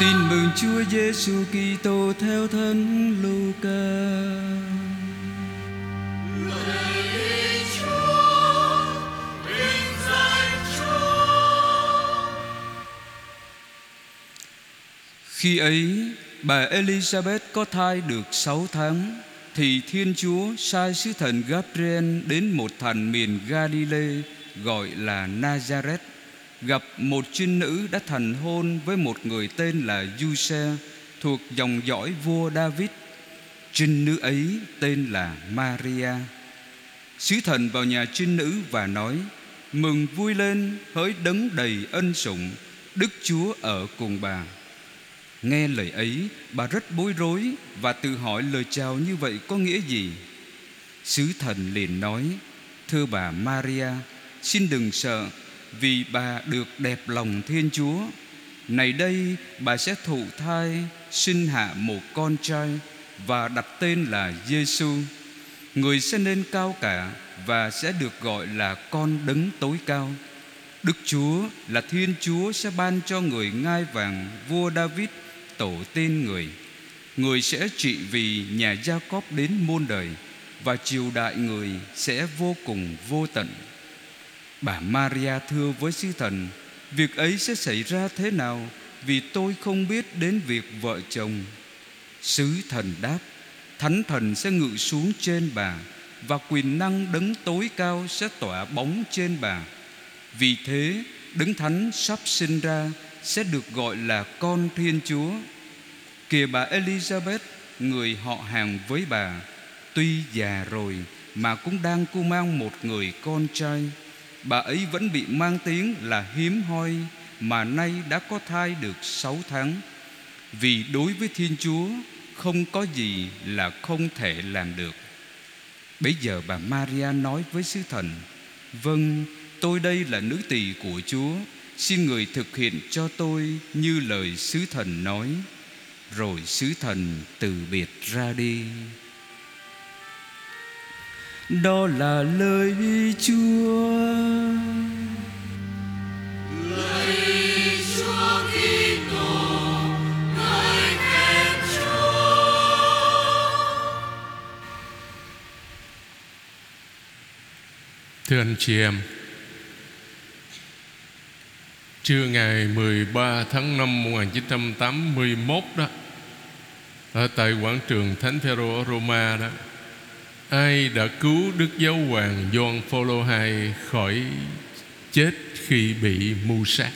Tin mừng Chúa Giêsu Kitô theo thân Luca. Khi ấy, bà Elizabeth có thai được sáu tháng, thì Thiên Chúa sai sứ thần Gabriel đến một thành miền Galilee gọi là Nazareth gặp một trinh nữ đã thành hôn với một người tên là Giuse thuộc dòng dõi vua David. Trinh nữ ấy tên là Maria. Sứ thần vào nhà trinh nữ và nói: Mừng vui lên, hỡi đấng đầy ân sủng, Đức Chúa ở cùng bà. Nghe lời ấy, bà rất bối rối và tự hỏi lời chào như vậy có nghĩa gì. Sứ thần liền nói: Thưa bà Maria, xin đừng sợ vì bà được đẹp lòng Thiên Chúa. Này đây, bà sẽ thụ thai, sinh hạ một con trai và đặt tên là Giêsu. Người sẽ nên cao cả và sẽ được gọi là con đấng tối cao. Đức Chúa là Thiên Chúa sẽ ban cho người ngai vàng vua David tổ tiên người. Người sẽ trị vì nhà Gia Cóp đến muôn đời và triều đại người sẽ vô cùng vô tận. Bà Maria thưa với sứ thần, Việc ấy sẽ xảy ra thế nào Vì tôi không biết đến việc vợ chồng? Sứ thần đáp, Thánh thần sẽ ngự xuống trên bà Và quyền năng đấng tối cao sẽ tỏa bóng trên bà. Vì thế, đấng thánh sắp sinh ra Sẽ được gọi là con Thiên Chúa. Kìa bà Elizabeth, Người họ hàng với bà, Tuy già rồi Mà cũng đang cu mang một người con trai. Bà ấy vẫn bị mang tiếng là hiếm hoi Mà nay đã có thai được sáu tháng. Vì đối với Thiên Chúa Không có gì là không thể làm được. Bây giờ bà Maria nói với sứ thần Vâng, tôi đây là nữ tỳ của Chúa Xin người thực hiện cho tôi như lời sứ thần nói. Rồi sứ thần từ biệt ra đi đó là lời Chúa. Lời Chúa Kitô, ngợi khen Chúa. Thưa anh chị em, trưa ngày 13 tháng 5 1981 đó, ở tại quảng trường Thánh Phaero ở Roma đó, Ai đã cứu Đức Giáo Hoàng John Paul II khỏi chết khi bị mưu sát?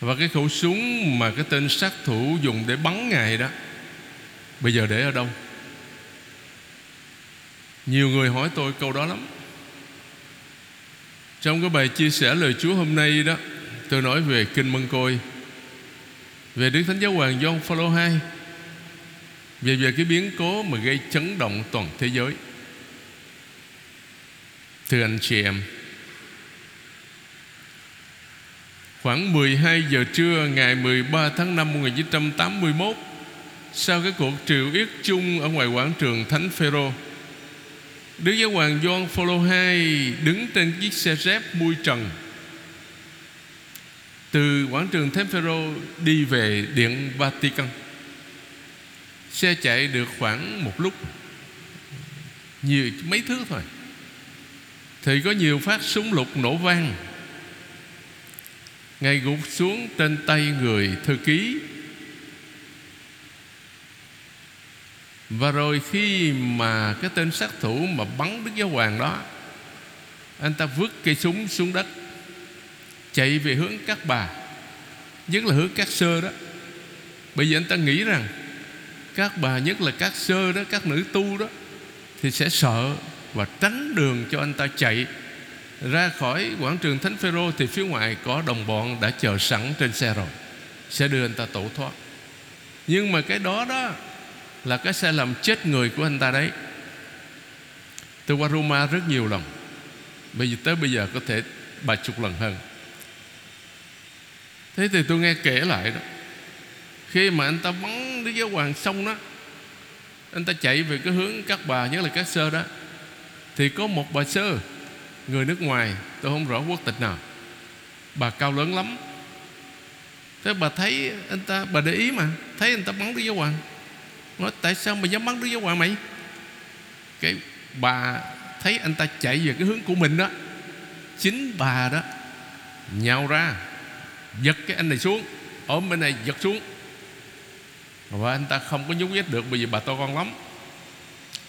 Và cái khẩu súng mà cái tên sát thủ dùng để bắn Ngài đó, Bây giờ để ở đâu? Nhiều người hỏi tôi câu đó lắm. Trong cái bài chia sẻ lời Chúa hôm nay đó, Tôi nói về Kinh Mân Côi, Về Đức Thánh Giáo Hoàng John Paul II về về cái biến cố mà gây chấn động toàn thế giới Thưa anh chị em, Khoảng 12 giờ trưa ngày 13 tháng 5 1981 Sau cái cuộc triều yết chung ở ngoài quảng trường Thánh Phêrô Đức Giáo Hoàng Gioan Phaolô II đứng trên chiếc xe dép mui trần từ quảng trường Thánh Phêrô đi về điện Vatican. Xe chạy được khoảng một lúc. Nhiều, mấy thước thôi. Thì có nhiều phát súng lục nổ vang. Ngay gục xuống trên tay người thư ký. Và rồi khi mà cái tên sát thủ mà bắn Đức Giáo Hoàng đó, Anh ta vứt cây súng xuống đất, Chạy về hướng các bà. Nhất là hướng các sơ đó. Bây giờ anh ta nghĩ rằng các bà, nhất là các sơ đó, các nữ tu đó, thì sẽ sợ và tránh đường cho anh ta chạy ra khỏi quảng trường Thánh Phêrô. Thì phía ngoài có đồng bọn đã chờ sẵn trên xe rồi, sẽ đưa anh ta tẩu thoát. Nhưng mà cái đó đó là cái sai lầm chết người của anh ta đấy. Tôi qua Roma rất nhiều lần. Bây giờ, tới bây giờ có thể ba chục lần hơn. Thế thì tôi nghe kể lại đó. Khi mà anh ta bắn Đức Giáo Hoàng xong đó, Anh ta chạy về cái hướng các bà, Nhất là các sơ đó. Thì có một bà sơ, Người nước ngoài, Tôi không rõ quốc tịch nào. Bà cao lớn lắm. Thế bà thấy anh ta, Bà để ý mà, Thấy anh ta bắn Đức Giáo Hoàng. Nói, tại sao mày dám bắn Đức Giáo Hoàng mày? Cái bà thấy anh ta chạy về cái hướng của mình đó, Chính bà đó Nhào ra, Giật cái anh này xuống, Ôm bên này giật xuống. Và anh ta không có nhúc nhích được Bởi vì bà to con lắm.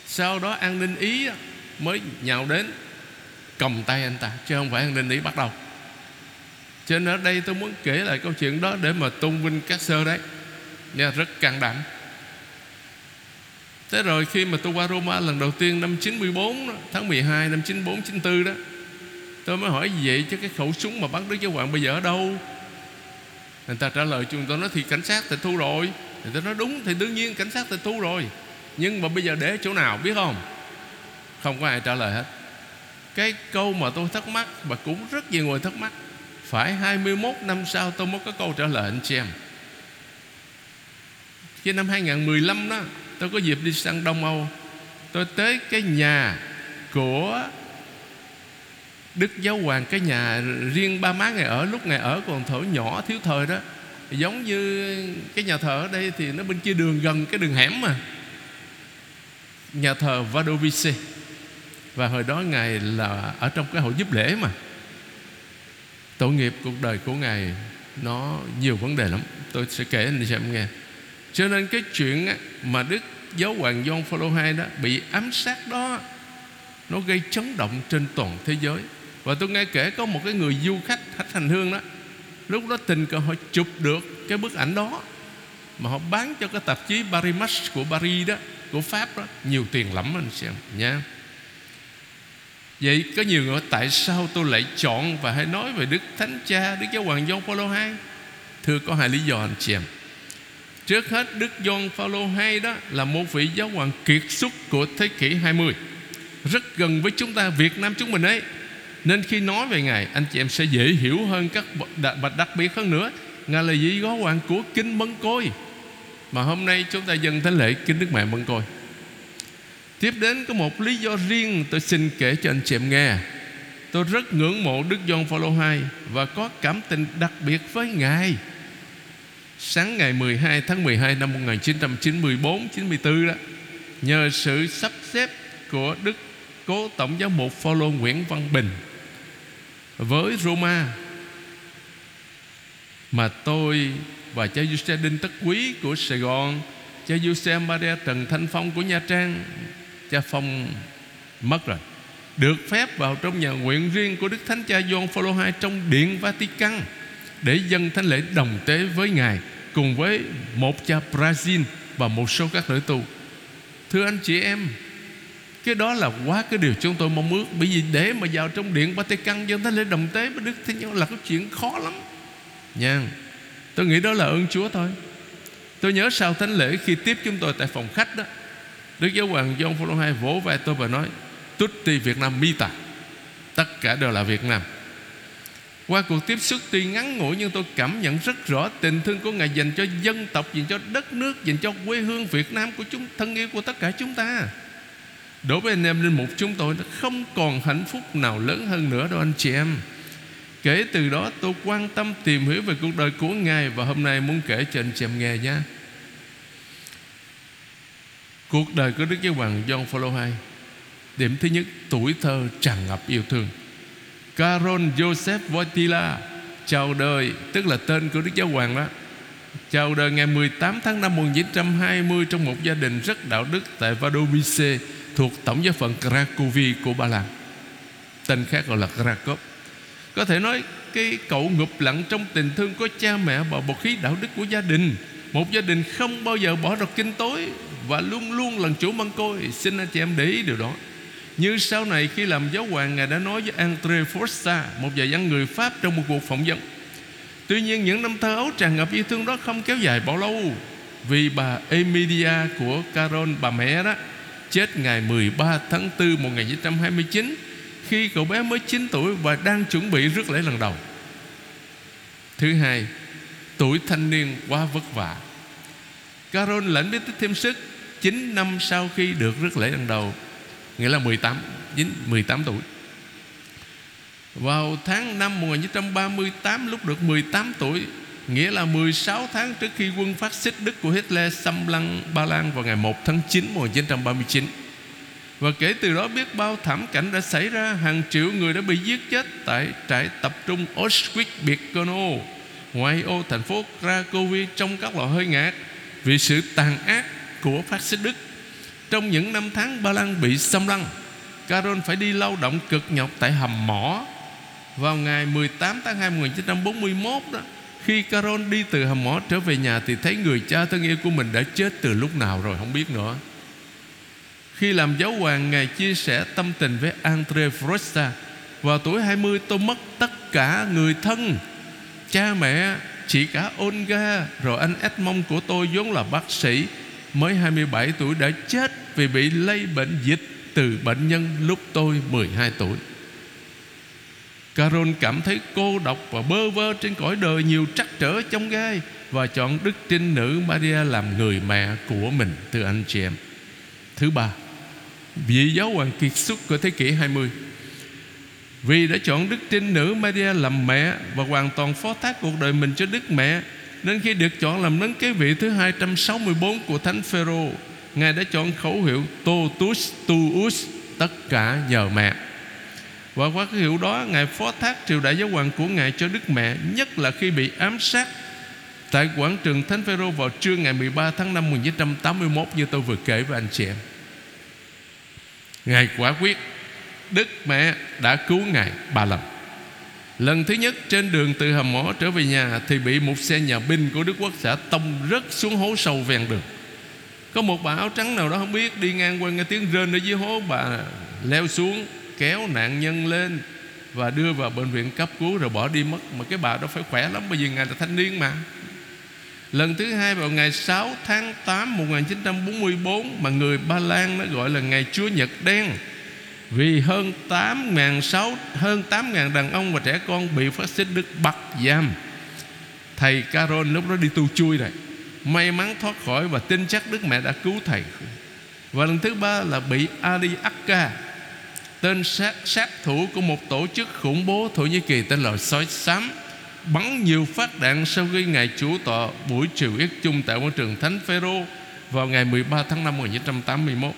Sau đó an ninh Ý Mới nhào đến Cầm tay anh ta Chứ không phải an ninh Ý bắt đầu. Cho nên ở đây tôi muốn kể lại câu chuyện đó Để mà tôn vinh các sơ đấy. Nha, Rất can đảm. Thế rồi khi mà tôi qua Roma lần đầu tiên năm 94 đó, Tháng 12 năm 94, 94 đó Tôi mới hỏi vậy chứ cái khẩu súng mà bắn Đức Giáo Hoàng bây giờ ở đâu? Người ta trả lời chúng tôi nói thì cảnh sát tịch thu rồi. Thì tôi nói đúng, thì đương nhiên cảnh sát tịch thu rồi. Nhưng mà bây giờ để chỗ nào, biết không? Không có ai trả lời hết. Cái câu mà tôi thắc mắc, Và cũng rất nhiều người thắc mắc, Phải 21 năm sau tôi mới có câu trả lời anh chị em. Khi năm 2015 đó, Tôi có dịp đi sang Đông Âu. Tôi tới cái nhà của Đức Giáo Hoàng, cái nhà riêng ba má ngài ở, Lúc ngài ở còn thở nhỏ thiếu thời đó. Giống như cái nhà thờ ở đây Thì nó bên kia đường gần cái đường hẻm mà. Nhà thờ Vadovice Và hồi đó ngài là Ở trong cái hội giúp lễ mà. Tội nghiệp cuộc đời của ngài Nó nhiều vấn đề lắm. Tôi sẽ kể anh cho em nghe. Cho nên cái chuyện mà Đức Giáo Hoàng John Paul II đó Bị ám sát đó, Nó gây chấn động trên toàn thế giới. Và tôi nghe kể có một cái người du khách khách hành hương đó Lúc đó tình cờ họ chụp được cái bức ảnh đó. Mà họ bán cho cái tạp chí Paris Match của Paris đó, Của Pháp đó, Nhiều tiền lắm anh xem nha. Vậy có nhiều người hỏi, Tại sao tôi lại chọn và hay nói về Đức Thánh Cha, Đức Giáo Hoàng John Paul II Thưa, có hai lý do anh chị em. Trước hết, Đức John Paul II đó Là một vị giáo hoàng kiệt xuất của thế kỷ 20 Rất gần với chúng ta, Việt Nam chúng mình ấy nên khi nói về Ngài, Anh chị em sẽ dễ hiểu hơn các Bạch đặc biệt hơn nữa. Ngài là vị gó hoàng của Kinh Mân Côi. Mà hôm nay chúng ta dâng thánh lễ Kinh Đức Mẹ Mân Côi. Tiếp đến có một lý do riêng Tôi xin kể cho anh chị em nghe. Tôi rất ngưỡng mộ Đức John Paul II Và có cảm tình đặc biệt với Ngài. Sáng ngày 12 tháng 12 năm 1994-94 đó, Nhờ sự sắp xếp của Đức Cố Tổng giáo mục Phaolô Nguyễn Văn Bình với Roma mà tôi và cha Giuse Đinh Tất Quý của Sài Gòn, cha Giuse Maria Trần Thanh Phong của Nha Trang, cha Phong mất rồi, được phép vào trong nhà nguyện riêng của Đức Thánh Cha Gioan Phaolô II trong điện Vatican để dâng thánh lễ đồng tế với ngài cùng với một cha Brazil và một số các nữ tu. Thưa anh chị em, cái đó là quá cái điều chúng tôi mong ước. Bởi vì để mà vào trong điện Vatican Dân ta lễ đồng tế với Đức Thánh Nhân là cái chuyện khó lắm. Nha. Tôi nghĩ đó là ơn Chúa thôi. Tôi nhớ sau thánh lễ khi tiếp chúng tôi tại phòng khách đó Đức Giáo Hoàng John Paul II vỗ vai tôi và nói Tutti Việt Nam Mita Tất cả đều là Việt Nam. Qua cuộc tiếp xúc tuy ngắn ngủi Nhưng tôi cảm nhận rất rõ tình thương của Ngài Dành cho dân tộc, dành cho đất nước Dành cho quê hương Việt Nam của chúng Thân yêu của tất cả chúng ta. Đối với anh em linh mục chúng tôi Không còn hạnh phúc nào lớn hơn nữa đâu anh chị em. Kể từ đó tôi quan tâm tìm hiểu về cuộc đời của Ngài Và hôm nay muốn kể cho anh chị em nghe nhé. Cuộc đời của Đức Giáo Hoàng John Paul II Điểm thứ nhất, Tuổi thơ tràn ngập yêu thương. Caron Joseph Wojtyla Chào đời, Tức là tên của Đức Giáo Hoàng đó, Chào đời ngày 18 tháng năm 1920 Trong một gia đình rất đạo đức Tại Vadovice thuộc tổng giáo phận Krakowi của Ba Lan. Tên khác gọi là Krakow. Có thể nói, cái cậu ngụp lặng trong tình thương của cha mẹ và bột khí đạo đức của gia đình. Một gia đình không bao giờ bỏ rọc kinh tối và luôn luôn lần chủ măng côi. Xin anh chị em để ý điều đó. Như sau này khi làm giáo hoàng, Ngài đã nói với André Forza Một vài văn người Pháp trong một cuộc phỏng vấn. Tuy nhiên, những năm thơ ấu tràn ngập yêu thương đó không kéo dài bao lâu. Vì bà Emilia của Carol bà mẹ đó chết ngày 13 tháng 4 1929 khi cậu bé mới 9 tuổi và đang chuẩn bị rước lễ lần đầu. Thứ hai, tuổi thanh niên quá vất vả. Carol lãnh biết tích thêm sức 9 năm sau khi được rước lễ lần đầu, nghĩa là 18 18 tuổi. Vào tháng 5 1938 lúc được 18 tuổi, Nghĩa là 16 tháng trước khi quân phát xít Đức của Hitler xâm lăng Ba Lan vào ngày 1 tháng 9 1939 Và kể từ đó biết bao thảm cảnh đã xảy ra, Hàng triệu người đã bị giết chết tại trại tập trung Auschwitz-Birkenau Ngoại ô thành phố Krakow trong các lò hơi ngạt Vì sự tàn ác của phát xít Đức. Trong những năm tháng Ba Lan bị xâm lăng Carol phải đi lao động cực nhọc tại hầm mỏ. Vào ngày 18 tháng 2 1941 đó khi Caron đi từ hầm mỏ trở về nhà Thì thấy người cha thân yêu của mình đã chết từ lúc nào rồi Không biết nữa. Khi làm giáo hoàng, Ngài chia sẻ tâm tình với Andre Frosta. Vào tuổi 20 tôi mất tất cả người thân, Cha mẹ, Chị cả Olga, Rồi anh Edmond của tôi vốn là bác sĩ, Mới 27 tuổi đã chết Vì bị lây bệnh dịch từ bệnh nhân lúc tôi 12 tuổi. Carol cảm thấy cô độc và bơ vơ trên cõi đời nhiều trắc trở trong gai Và chọn đức trinh nữ Maria làm người mẹ của mình, Thưa anh chị em. Thứ ba, Vị giáo hoàng kiệt xuất của thế kỷ 20 Vì đã chọn đức trinh nữ Maria làm mẹ Và hoàn toàn phó thác cuộc đời mình cho Đức Mẹ, Nên khi được chọn làm nâng kế vị thứ 264 của Thánh Phêrô, Ngài đã chọn khẩu hiệu Totus tuus Tất cả nhờ mẹ. Và qua cái hiệu đó, Ngài phó thác triều đại giáo hoàng của Ngài cho Đức Mẹ, Nhất là khi bị ám sát Tại quảng trường Thánh Phêrô vào trưa ngày 13 tháng 5 1981 Như tôi vừa kể với anh chị em. Ngài quả quyết, Đức Mẹ đã cứu Ngài ba lần. Lần thứ nhất, trên đường từ hầm mỏ trở về nhà Thì bị một xe nhà binh của Đức Quốc xã tông rớt xuống hố sâu ven đường. Có một bà áo trắng nào đó không biết, Đi ngang qua nghe tiếng rên ở dưới hố, Bà leo xuống kéo nạn nhân lên Và đưa vào bệnh viện cấp cứu Rồi bỏ đi mất. Mà cái bà đó phải khỏe lắm, Bởi vì ngài là thanh niên mà. Lần thứ hai vào ngày 6 tháng 8 1944 Mà người Ba Lan nó gọi là ngày Chúa Nhật Đen. Vì hơn 8.600 Hơn 8.000 đàn ông và trẻ con Bị phát xít Đức bắt giam. Thầy Carol lúc đó đi tu chui rồi. May mắn thoát khỏi và tin chắc Đức Mẹ đã cứu thầy. Và lần thứ ba là bị Ali Akka Tên sát, sát thủ của một tổ chức khủng bố Thổ Nhĩ Kỳ tên là sói xám Bắn nhiều phát đạn sau khi Ngài chủ tọa buổi triều yết chung tại quảng trường Thánh Phêrô vào ngày 13 tháng 5 1981.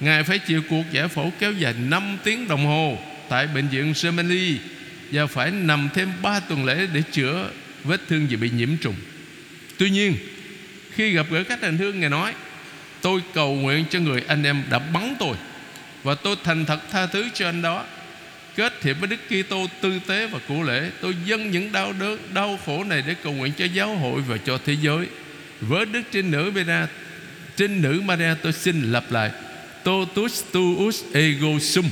Ngài phải chịu cuộc giải phẫu kéo dài 5 tiếng đồng hồ tại bệnh viện Gemelli và phải nằm thêm 3 tuần lễ để chữa vết thương vì bị nhiễm trùng. Tuy nhiên, khi gặp gỡ các hành hương Ngài nói Tôi cầu nguyện cho người anh em đã bắn tôi và tôi thành thật tha thứ cho anh đó. Kết hiệp với Đức Kitô tư tế và cụ lễ, Tôi dâng những đau đớn, đau khổ này Để cầu nguyện cho giáo hội và cho thế giới. Với Đức Trinh Nữ Maria, Trinh Nữ Maria, tôi xin lặp lại. Totus tuus ego sum.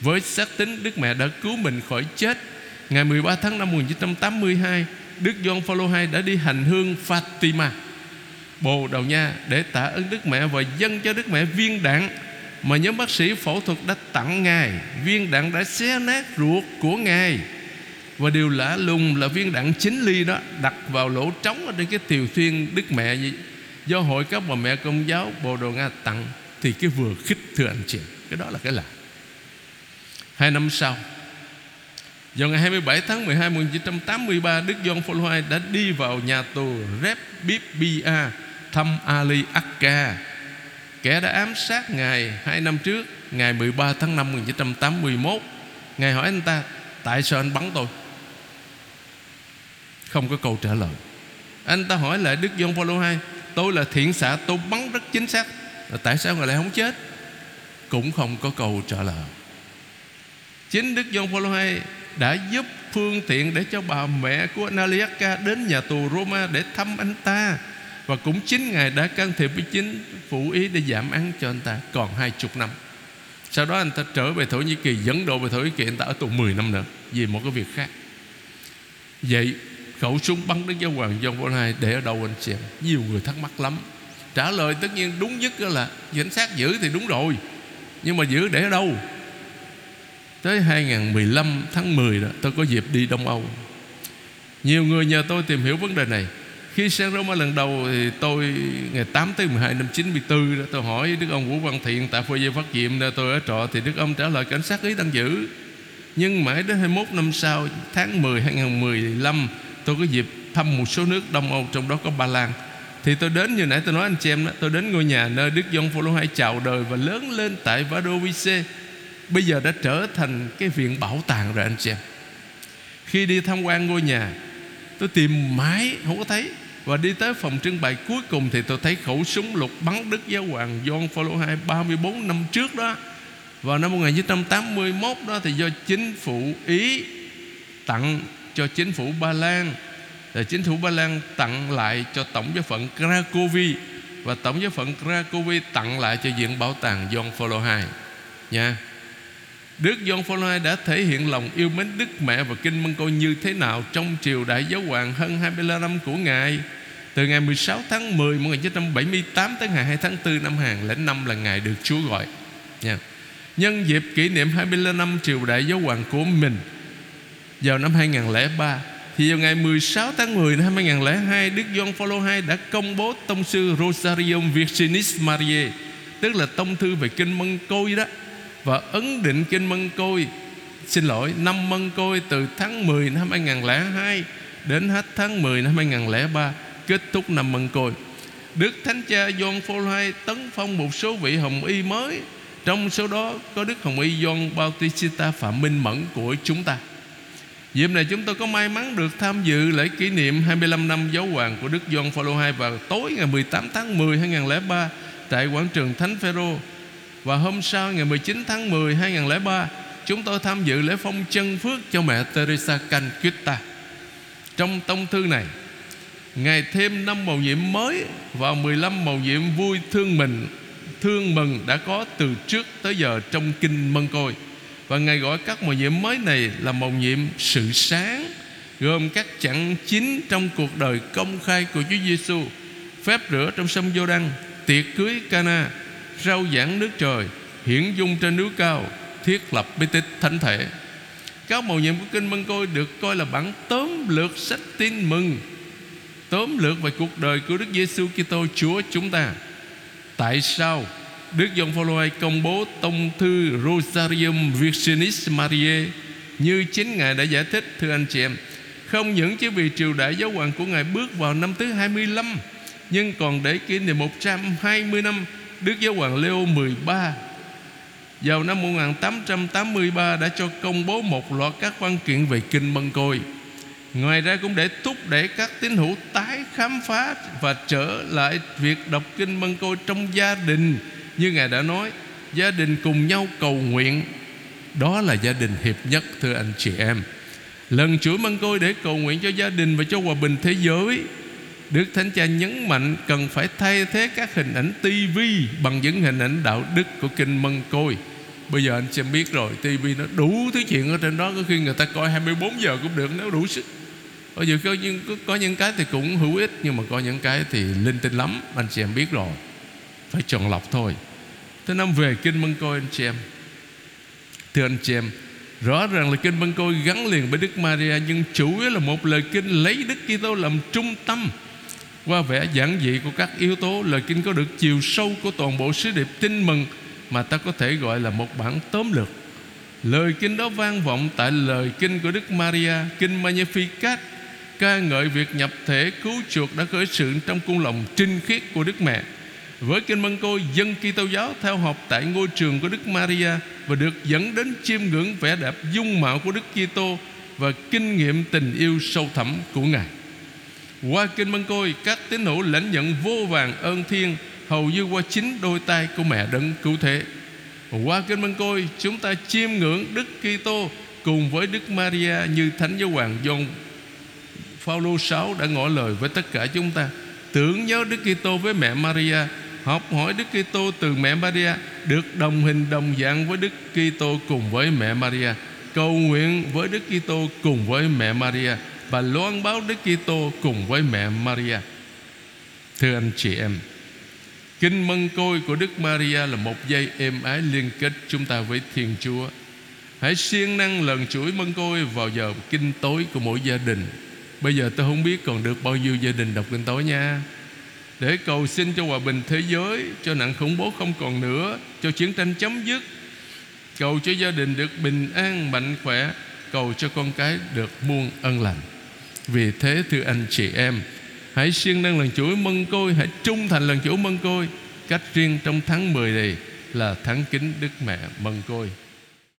Với xác tính Đức Mẹ đã cứu mình khỏi chết. Ngày 13 tháng 5 1982 Đức John Paul II đã đi hành hương Fatima, Bồ Đào Nha để tạ ơn Đức Mẹ và dâng cho Đức Mẹ viên đạn mà nhóm bác sĩ phẫu thuật đã tặng Ngài Viên đạn đã xé nát ruột của Ngài. Và điều lạ lùng là viên đạn chính ly đó Đặt vào lỗ trống ở trên cái tiều thiên Đức Mẹ gì Do hội các bà mẹ công giáo Bồ Đồ Nga tặng Thì cái vừa khích thưa anh chị. Cái đó là cái lạ. Hai năm sau, vào ngày 27 tháng 12 1983 Đức john paul II đã đi vào nhà tù Rep bia thăm Ali Akka Kẻ đã ám sát Ngài hai năm trước, Ngày 13 tháng 5 1981 Ngài hỏi anh ta, Tại sao anh bắn tôi? Không có câu trả lời. Anh ta hỏi lại Đức Gioan Phaolô II Tôi là thiện xạ, tôi bắn rất chính xác Tại sao ngài lại không chết? Cũng không có câu trả lời. Chính Đức Gioan Phaolô II đã giúp phương tiện để cho bà mẹ của Naliaka đến nhà tù Roma để thăm anh ta và cũng chính Ngài đã can thiệp với chính phủ ý để giảm án cho anh ta còn hai chục năm. Sau đó anh ta trở về Thổ Nhĩ Kỳ, dẫn độ về Thổ Nhĩ Kỳ, anh ta ở tù 10 năm nữa vì một cái việc khác. Vậy khẩu súng bắn đến giáo hoàng John Paul II để ở đâu anh xem? Nhiều người thắc mắc lắm. Trả lời tất nhiên đúng nhất là cảnh sát giữ thì đúng rồi, nhưng mà giữ để ở đâu? Tới 2015 tháng 10 đó, Tôi có dịp đi Đông Âu. Nhiều người nhờ tôi tìm hiểu vấn đề này. Khi sang Roma lần đầu thì tôi, Ngày 8 tới 12 năm 94 đó, Tôi hỏi Đức ông Vũ Văn Thiện, Tại phơi dây phát diệm nơi tôi ở trọ, Thì Đức ông trả lời cảnh sát ý đang giữ. Nhưng mãi đến 21 năm sau, Tháng 10 2015 Tôi có dịp thăm một số nước Đông Âu, trong đó có Ba Lan. Thì tôi đến như nãy tôi nói anh chị em đó, tôi đến ngôi nhà nơi Đức Gioan Phaolô II chào đời và lớn lên tại Vadovice bây giờ đã trở thành cái viện bảo tàng rồi anh chị em. Khi đi tham quan ngôi nhà, tôi tìm mãi không có thấy và đi tới phòng trưng bày cuối cùng thì tôi thấy khẩu súng lục bắn Đức Giáo Hoàng John Paul II 34 năm trước đó. Vào năm 1981 đó thì do chính phủ Ý tặng cho chính phủ Ba Lan. Rồi chính phủ Ba Lan tặng lại cho tổng giáo phận Cracovia và tổng giáo phận Cracovia tặng lại cho viện bảo tàng John Paul II nha. Đức John Paul II đã thể hiện lòng yêu mến Đức Mẹ và Kinh Mân Côi như thế nào trong triều đại giáo hoàng hơn 25 năm của Ngài. Từ ngày 16 tháng 10 1978 tới ngày 2 tháng 4 năm 2005 là Ngài được Chúa gọi. Nha. Nhân dịp kỷ niệm 25 năm triều đại giáo hoàng của mình, vào năm 2003 thì vào ngày 16 tháng 10 năm 2002 Đức John Paul II đã công bố tông sư Rosarium Virginis Mariae tức là tông thư về kinh Mân Côi đó và ấn định kinh Mân Côi. Xin lỗi, năm Mân Côi từ tháng 10 năm 2002 đến hết tháng 10 năm 2003 kết thúc năm Mân Côi. Đức Thánh Cha John Paul II tấn phong một số vị hồng y mới. Trong số đó có Đức Hồng Y John Bautista Phạm Minh Mẫn của chúng ta. Dịp này chúng tôi có may mắn được tham dự lễ kỷ niệm 25 năm giáo hoàng của Đức John Paul II vào tối ngày 18 tháng 10 2003 tại quảng trường Thánh Phêrô và hôm sau, ngày 19 tháng 10 2003 Chúng tôi tham dự lễ phong chân phước cho mẹ Teresa Canquita Trong tông thư này, Ngài thêm năm màu nhiệm mới và 15 màu nhiệm vui thương mình, Thương mừng đã có từ trước tới giờ trong kinh Mân Côi. Và Ngài gọi các màu nhiệm mới này là màu nhiệm sự sáng, Gồm các chặng chính trong cuộc đời công khai của Chúa Giêsu Phép rửa trong sông Giô Đăng Tiệc cưới Cana rao giảng nước trời, hiển dung trên núi cao, thiết lập bí tích thánh thể. Các mầu nhiệm của kinh Mân Côi được coi là bản tóm lược sách tin mừng, tóm lược về cuộc đời của Đức Giêsu Kitô, Chúa chúng ta. Tại sao Đức Giông Phaolô công bố tông thư Rosarium Virginis Mariae như chính Ngài đã giải thích, thưa anh chị em? Không những chỉ vì triều đại giáo hoàng của Ngài bước vào năm thứ 25 nhưng còn để kỷ niệm 120 năm Đức Giáo hoàng Leo 13 vào năm 1883 đã cho công bố một loạt các văn kiện về kinh Mân Côi. Ngoài ra cũng để thúc đẩy các tín hữu tái khám phá và trở lại việc đọc kinh Mân Côi trong gia đình như Ngài đã nói, gia đình cùng nhau cầu nguyện. Đó là gia đình hiệp nhất thưa anh chị em. Lần chuỗi Mân Côi để cầu nguyện cho gia đình và cho hòa bình thế giới Đức Thánh Cha nhấn mạnh cần phải thay thế các hình ảnh tivi bằng những hình ảnh đạo đức của kinh Mân Côi. Bây giờ anh xem biết rồi, tivi nó đủ thứ chuyện ở trên đó, có khi người ta coi 24 giờ cũng được nếu đủ sức. Bây giờ có những có, có những cái thì cũng hữu ích nhưng mà có những cái thì linh tinh lắm, anh chị em biết rồi. Phải chọn lọc thôi. Thứ năm về kinh Mân Côi anh chị em. Thưa anh chị em, Rõ ràng là kinh Mân Côi gắn liền với Đức Maria Nhưng chủ yếu là một lời kinh lấy Đức Kitô làm trung tâm qua vẻ giản dị của các yếu tố, Lời kinh có được chiều sâu của toàn bộ sứ điệp tin mừng Mà ta có thể gọi là một bản tóm lược Lời kinh đó vang vọng tại lời kinh của Đức Maria, Kinh Magnificat, Ca ngợi việc nhập thể cứu chuộc đã khởi sự trong cung lòng trinh khiết của Đức Mẹ với kinh Mân Côi, dân Kitô giáo theo học tại ngôi trường của Đức Maria và được dẫn đến chiêm ngưỡng vẻ đẹp dung mạo của Đức Kitô và kinh nghiệm tình yêu sâu thẳm của Ngài. Qua kinh Mân Côi, Các tín hữu lãnh nhận vô vàng ơn thiên Hầu như qua chính đôi tay của mẹ đấng cứu thế. Qua kinh Mân Côi, Chúng ta chiêm ngưỡng Đức Kitô Cùng với Đức Maria Như Thánh Giáo Hoàng John Phaolô 6 đã ngỏ lời với tất cả chúng ta. Tưởng nhớ Đức Kitô với mẹ Maria, Học hỏi Đức Kitô từ mẹ Maria, Được đồng hình đồng dạng với Đức Kitô cùng với mẹ Maria. Cầu nguyện với Đức Kitô cùng với mẹ Maria và loan báo Đức Kitô cùng với mẹ Maria. Thưa anh chị em, Kinh Mân Côi của Đức Maria là một dây êm ái liên kết chúng ta với Thiên Chúa. Hãy siêng năng lần chuỗi Mân Côi vào giờ kinh tối của mỗi gia đình. Bây giờ tôi không biết còn được bao nhiêu gia đình đọc kinh tối nha. Để cầu xin cho hòa bình thế giới, cho nạn khủng bố không còn nữa, cho chiến tranh chấm dứt, cầu cho gia đình được bình an, mạnh khỏe, cầu cho con cái được muôn ân lành. Vì thế thưa anh chị em, Hãy siêng năng lần chuỗi mân côi, Hãy trung thành lần chuỗi mân côi. Cách riêng trong tháng 10 này Là tháng kính Đức Mẹ mân côi.